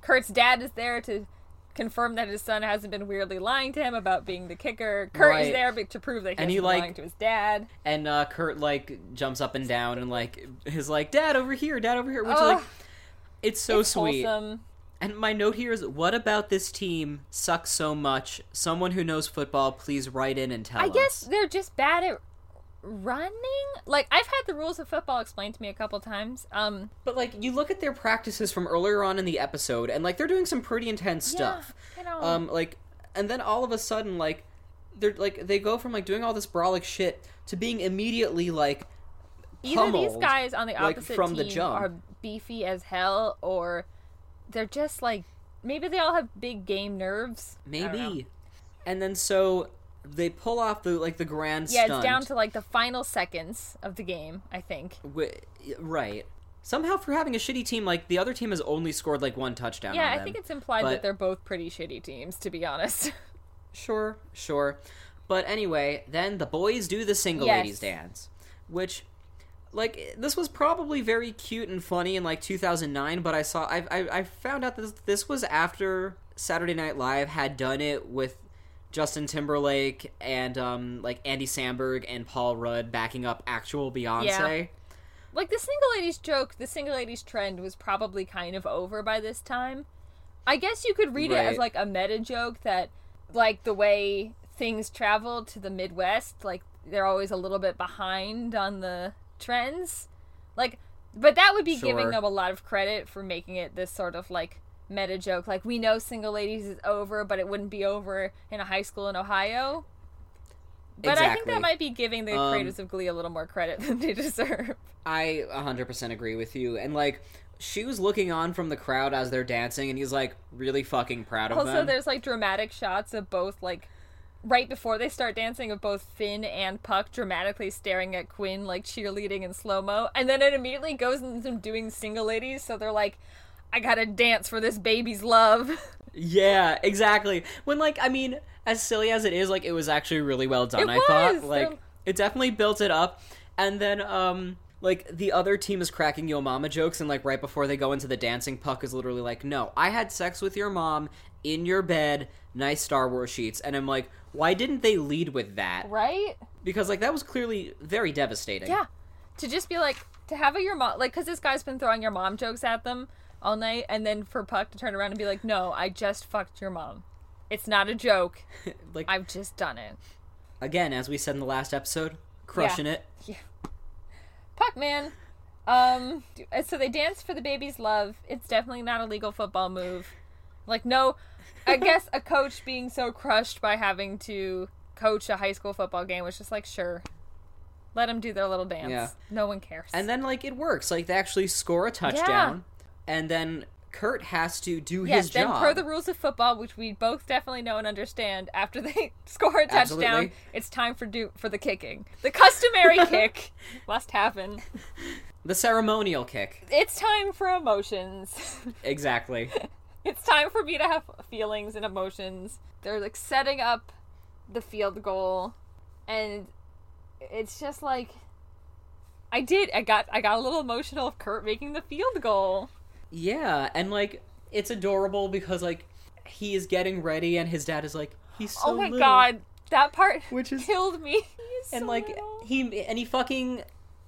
Kurt's dad is there to confirm that his son hasn't been weirdly lying to him about being the kicker. Kurt is there to prove that he And he, like- lying to his dad. And uh, Kurt like jumps up and down and like is like, "Dad over here, Dad over here," which Ugh. like it's so It's sweet. wholesome. And my note here is, what about this team sucks so much? Someone who knows football, please write in and tell I us. guess they're just bad at running. Like I've had the rules of football explained to me a couple times. Um, But like you look at their practices from earlier on in the episode, and like they're doing some pretty intense stuff. Yeah, I know. Um, like, and then all of a sudden, like, they're like they go from like doing all this brawlic shit to being immediately like either these guys on the like, opposite from the team jump. are beefy as hell, or they're just like maybe they all have big game nerves. I don't know. maybe. And then so they pull off the like the grand Yeah, stunt. it's down to like the final seconds of the game. I think. wi- right. Somehow, for having a shitty team, like the other team has only scored like one touchdown. Yeah, on I them. think it's implied but- that they're both pretty shitty teams. To be honest. (laughs) Sure, sure. But anyway, then the boys do the single Yes. ladies dance, which like this was probably very cute and funny in like 2009, but I saw I I, I found out that this was after Saturday Night Live had done it with Justin Timberlake and um like Andy Samberg and Paul Rudd backing up actual Beyonce. like the single ladies joke, the single ladies trend was probably kind of over by this time. I guess you could read it as like a meta joke that like the way things travel to the Midwest, like they're always a little bit behind on the trends. Like but that would be giving them a lot of credit for making it this sort of like meta joke like we know single ladies is over, but it wouldn't be over in a high school in Ohio. But I think that might be giving the Um, creators of Glee a little more credit than they (laughs) deserve. I 100% agree with you. And like, she was looking on from the crowd as they're dancing, and he's like really fucking proud of Also, them. Also there's like dramatic shots of both like right before they start dancing of both Finn and Puck dramatically staring at Quinn like cheerleading in slow mo, and then it immediately goes into them doing single ladies. So they're like, "I gotta dance for this baby's love." (laughs) Yeah, exactly. When like, I mean, as silly as it is, like it was actually really well done. It I thought like it definitely built it up, and then um. Like the other team is cracking yo mama jokes, and like right before they go into the dancing, Puck is literally like, "No, I had sex with your mom in your bed, nice Star Wars sheets," and I'm like, "Why didn't they lead with that?" right? Because like that was clearly very devastating. Yeah. To just be like to have a your mom like because this guy's been throwing your mom jokes at them all night, and then for Puck to turn around and be like, "No, I just fucked your mom. It's not a joke. (laughs) like I've just done it." again, as we said in the last episode, crushing Yeah. it. (laughs) Puck man. Um. So they dance for the baby's love. It's definitely not a legal football move. Like no, I (laughs) guess a coach being so crushed by having to coach a high school football game was just like, sure, let them do their little dance. Yeah. No one cares. And then like it works. Like they actually score a touchdown, and then Kurt has to do yes, his then job. per the rules of football, which we both definitely know and understand, after they (laughs) score a touchdown, Absolutely. it's time for do for the kicking. The customary (laughs) kick must happen. the ceremonial kick. It's time for emotions. (laughs) Exactly. It's time for me to have feelings and emotions. They're like setting up the field goal and it's just like I did I got I got a little emotional of Kurt making the field goal. Yeah, and like it's adorable because like he is getting ready, and his dad is like, he's so oh my little. god, that part Which is- killed me. (laughs) And so like little. he and he fucking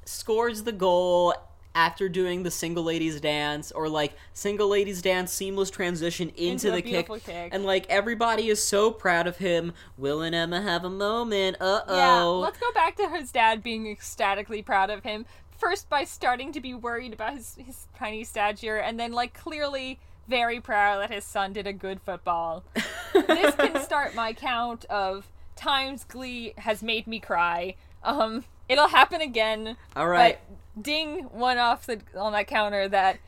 scores the goal after doing the single ladies dance or like single ladies dance seamless transition into, Into the kick. kick. and like everybody is so proud of him will and emma have a moment uh-oh yeah, let's go back to his dad being ecstatically proud of him. First, by starting to be worried about his, his tiny stature, and then, like, clearly very proud that his son did a good football. (laughs) this can start my count of times Glee has made me cry. Um, it'll happen again. all right But ding one off the on that counter that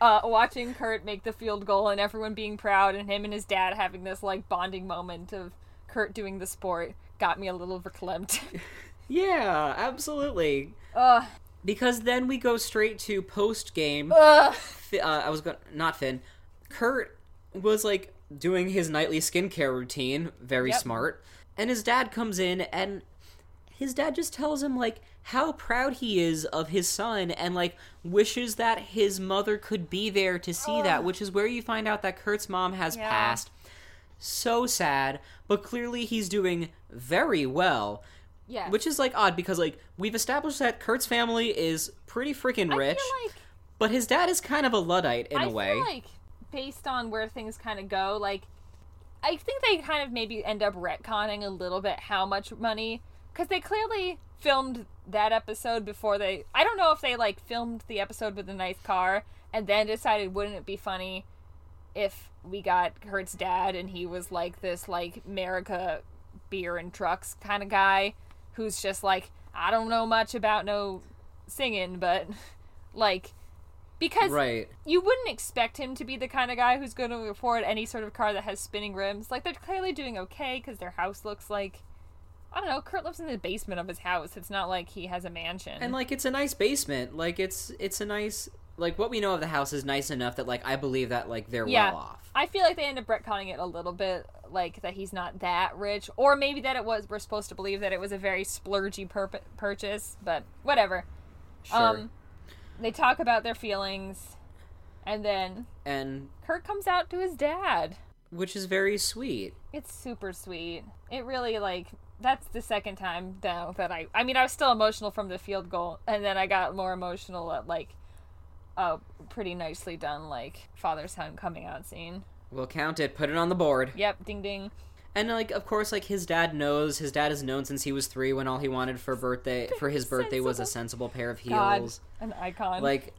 uh, watching Kurt make the field goal and everyone being proud and him and his dad having this like bonding moment of Kurt doing the sport got me a little verklempt. (laughs) yeah absolutely Ugh. Because then we go straight to post game uh, I was going not Finn. Kurt was like doing his nightly skincare routine, very Yep. smart. And his dad comes in and his dad just tells him like how proud he is of his son and like wishes that his mother could be there to see that, which is where you find out that Kurt's mom has Yeah. passed. So sad, but clearly he's doing very well. Yeah. Which is like odd because like we've established that Kurt's family is pretty freaking rich. like But his dad is kind of a luddite in I a way. feel like based on where things kind of go, like I think they kind of maybe end up retconning a little bit how much money because they clearly filmed that episode before they. I don't know if they like filmed the episode with a nice car and then decided wouldn't it be funny if we got Kurt's dad and he was like this like America beer and trucks kind of guy who's just like I don't know much about no singing, but (laughs) like because right. you wouldn't expect him to be the kind of guy who's going to afford any sort of car that has spinning rims. Like they're clearly doing okay because their house looks like I don't know. Kurt lives in the basement of his house. It's not like he has a mansion. And like it's a nice basement. Like it's it's a nice like what we know of the house is nice enough that like I believe that like they're yeah, well off. I feel like they end up retconning it a little bit, like that he's not that rich, or maybe that it was. We're supposed to believe that it was a very splurgy purp- purchase, but whatever. Sure. Um, they talk about their feelings, and then and Kurt comes out to his dad. which is very sweet. It's super sweet. It really like that's the second time now that I I mean I was still emotional from the field goal and then I got more emotional at like a pretty nicely done like father son coming out scene. We'll count it, put it on the board. Yep, ding ding. And like of course like his dad knows his dad has known since he was 3 when all he wanted for birthday (laughs) for his birthday was a sensible pair of heels. God, heels. an icon. Like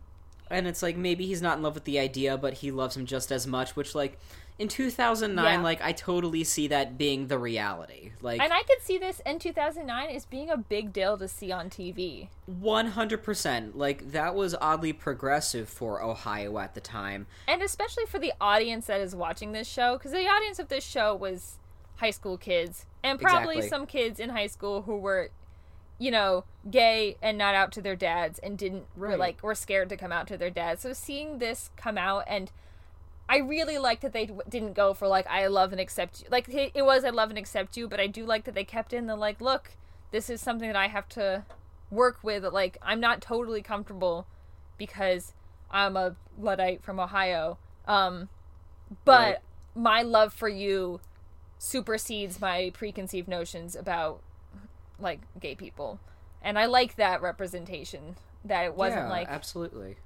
and it's like maybe he's not in love with the idea, but he loves him just as much. Which like in 2009, Yeah. like I totally see that being the reality. Like And I could see this in 2009 as being a big deal to see on TV. 100%. Like that was oddly progressive for Ohio at the time. And especially for the audience that is watching this show, because the audience of this show was high school kids, and probably Exactly. some kids in high school who were, you know, gay and not out to their dads and didn't were like were scared to come out to their dads. So seeing this come out and I really like that they didn't go for like I love and accept you. Like it was I love and accept you, but I do like that they kept in the like look, this is something that I have to work with. Like I'm not totally comfortable because I'm a luddite from Ohio. Um, but Right. my love for you supersedes my preconceived notions about like gay people, and I like that representation. That it wasn't yeah, like absolutely.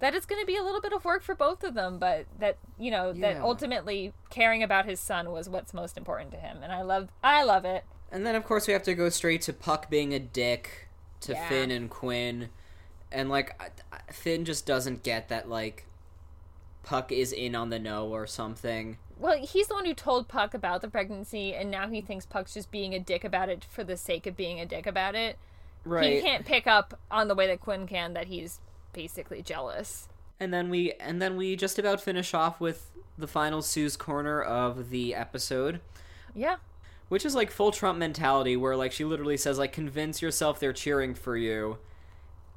That it's going to be a little bit of work for both of them, but that you know that ultimately caring about his son was what's most important to him, and I love I love it. And then of course we have to go straight to Puck being a dick to Yeah. Finn and Quinn. And like Finn just doesn't get that like Puck is in on the know or something. Well, he's the one who told Puck about the pregnancy, and now he thinks Puck's just being a dick about it for the sake of being a dick about it. Right. He can't pick up on the way that Quinn can that he's basically jealous. And then we and then we just about finish off with the final Sue's corner of the episode, Yeah. which is like full Trump mentality where like she literally says like convince yourself they're cheering for you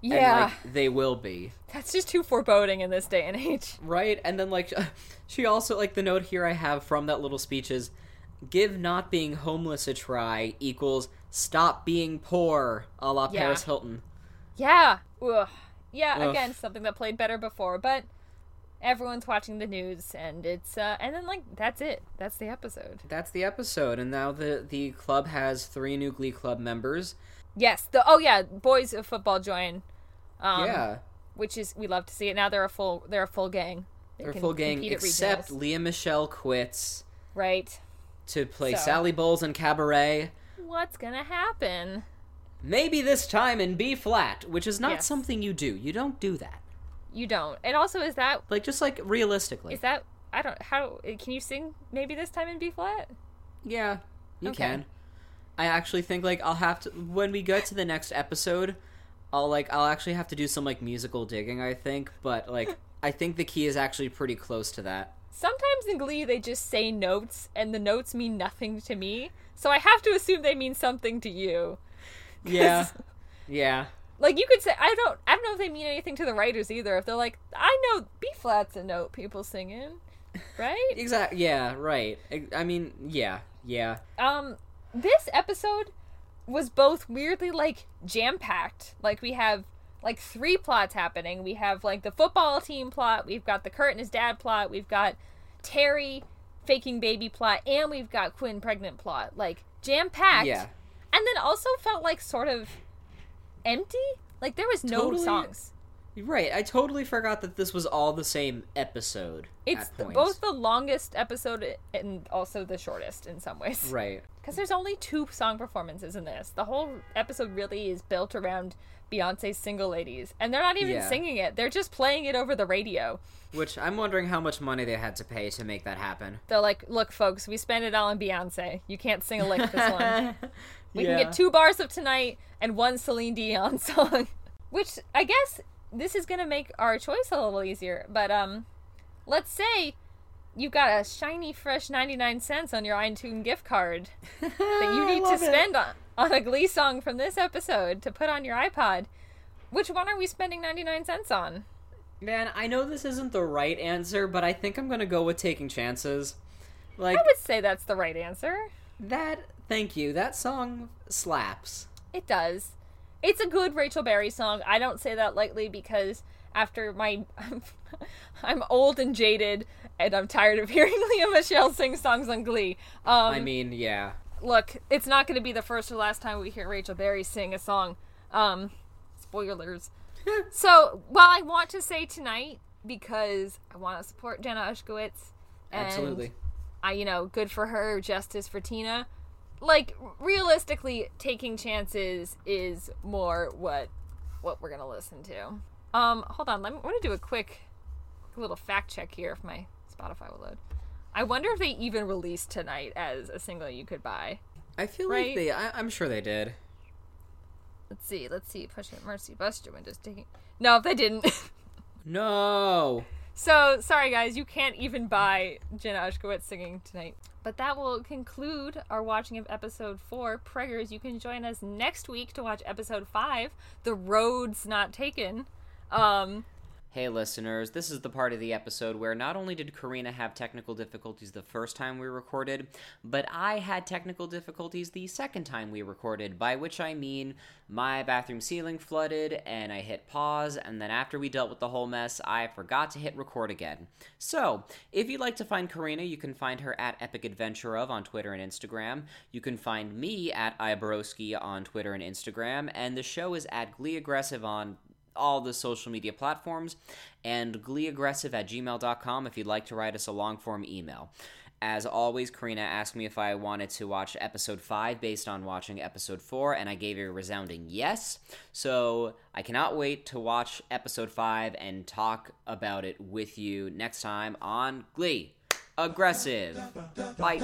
Yeah. and like they will be. That's just too foreboding in this day and age. Right? And then like (laughs) she also like the note here I have from that little speech is give not being homeless a try equals stop being poor, a la Yeah. Paris Hilton. Yeah. Ugh. Yeah, Ugh. again, something that played better before, but everyone's watching the news and it's uh and then like that's it. That's the episode. That's the episode, and now the the club has three new Glee Club members. Yes. The oh yeah, boys of football join. Um yeah, which is we love to see it. Now they're a full they're a full gang. They they're a full gang except. Lea Michele quits right. to play So. Sally Bowles in Cabaret. What's gonna happen? Maybe this time in B flat, which is not Yes. something you do. You don't do that. You don't. And also, is that Like just like realistically. is that I don't how can you sing maybe this time in B flat? Yeah, you Okay. can. I actually think like I'll have to when we get to the next episode, I'll like I'll actually have to do some like musical digging, I think, but like (laughs) I think the key is actually pretty close to that. Sometimes in Glee they just say notes and the notes mean nothing to me, so I have to assume they mean something to you. Yeah. (laughs) yeah. Like you could say I don't I don't know if they mean anything to the writers either. If they're like I know B flat's a note people singing, right? (laughs) Exactly. Yeah, right. I- mean, yeah. Yeah. um this episode was both weirdly like jam packed like we have like three plots happening we have like the football team plot we've got the kurt and his dad plot we've got terri faking baby plot and we've got quinn pregnant plot like jam packed Yeah. And then also felt like sort of empty like there was no Totally. songs Right. I totally forgot that this was all the same episode. it's the- both the longest episode and also the shortest in some ways Right. Because there's only two song performances in this. The whole episode really is built around Beyonce's single ladies. And they're not even Yeah. singing it, they're just playing it over the radio. Which I'm wondering how much money they had to pay to make that happen. They're like, look, folks, we spent it all on Beyonce. You can't sing a lick this one. (laughs) We Yeah. can get two bars of tonight and one Celine Dion (laughs) song. Which I guess this is gonna make our choice a little easier. But um let's say you've got a shiny fresh 99 cents on your iTunes gift card (laughs) that you need to spend on, on a glee song from this episode to put on your iPod. Which one are we spending 99 cents on? Man, I know this isn't the right answer, but I think I'm gonna go with taking chances. Like I would say that's the right answer. that. Thank you. That song slaps. It does. It's a good Rachel Berry song. I don't say that lightly because after my (laughs) I'm old and jaded and I'm tired of hearing (laughs) Lea Michele sing songs on Glee. Um I mean, yeah. look, it's not going to be the first or last time we hear Rachel Berry sing a song. Um spoilers. (laughs) so, while I want to say tonight because I want to support Jenna Ushkowitz and Absolutely. I, you know, good for her, justice for Tina. Like realistically, taking chances is more what what we're gonna listen to. Um, hold on. Let me, I want to do a quick little fact check here if my Spotify will load. I wonder if they even released tonight as a single you could buy. I feel Right? like they. I, I'm sure they did. Let's see. Let's see. Push it. Mercy Buster just taking. No, they didn't. (laughs) No. so sorry, guys. You can't even buy Jenna Ushkowitz singing tonight. But that will conclude our watching of episode four. Preggers, you can join us next week to watch episode five, "The Rhodes Not Taken." Um, Hey, listeners, this is the part of the episode where not only did Karina have technical difficulties the first time we recorded, but I had technical difficulties the second time we recorded, by which I mean my bathroom ceiling flooded and I hit pause, and then after we dealt with the whole mess, I forgot to hit record again. So, if you'd like to find Karina, you can find her at Epic Adventure of on Twitter and Instagram. You can find me at Iborowski on Twitter and Instagram, and the show is at Glee Aggressive on all the social media platforms, and gleeaggressive at gmail.com if you'd like to write us a long form email. As always, Karina asked me if I wanted to watch episode 5 based on watching episode 4, and I gave a resounding yes. So I cannot wait to watch episode 5 and talk about it with you next time on Glee. Aggressive. Bye.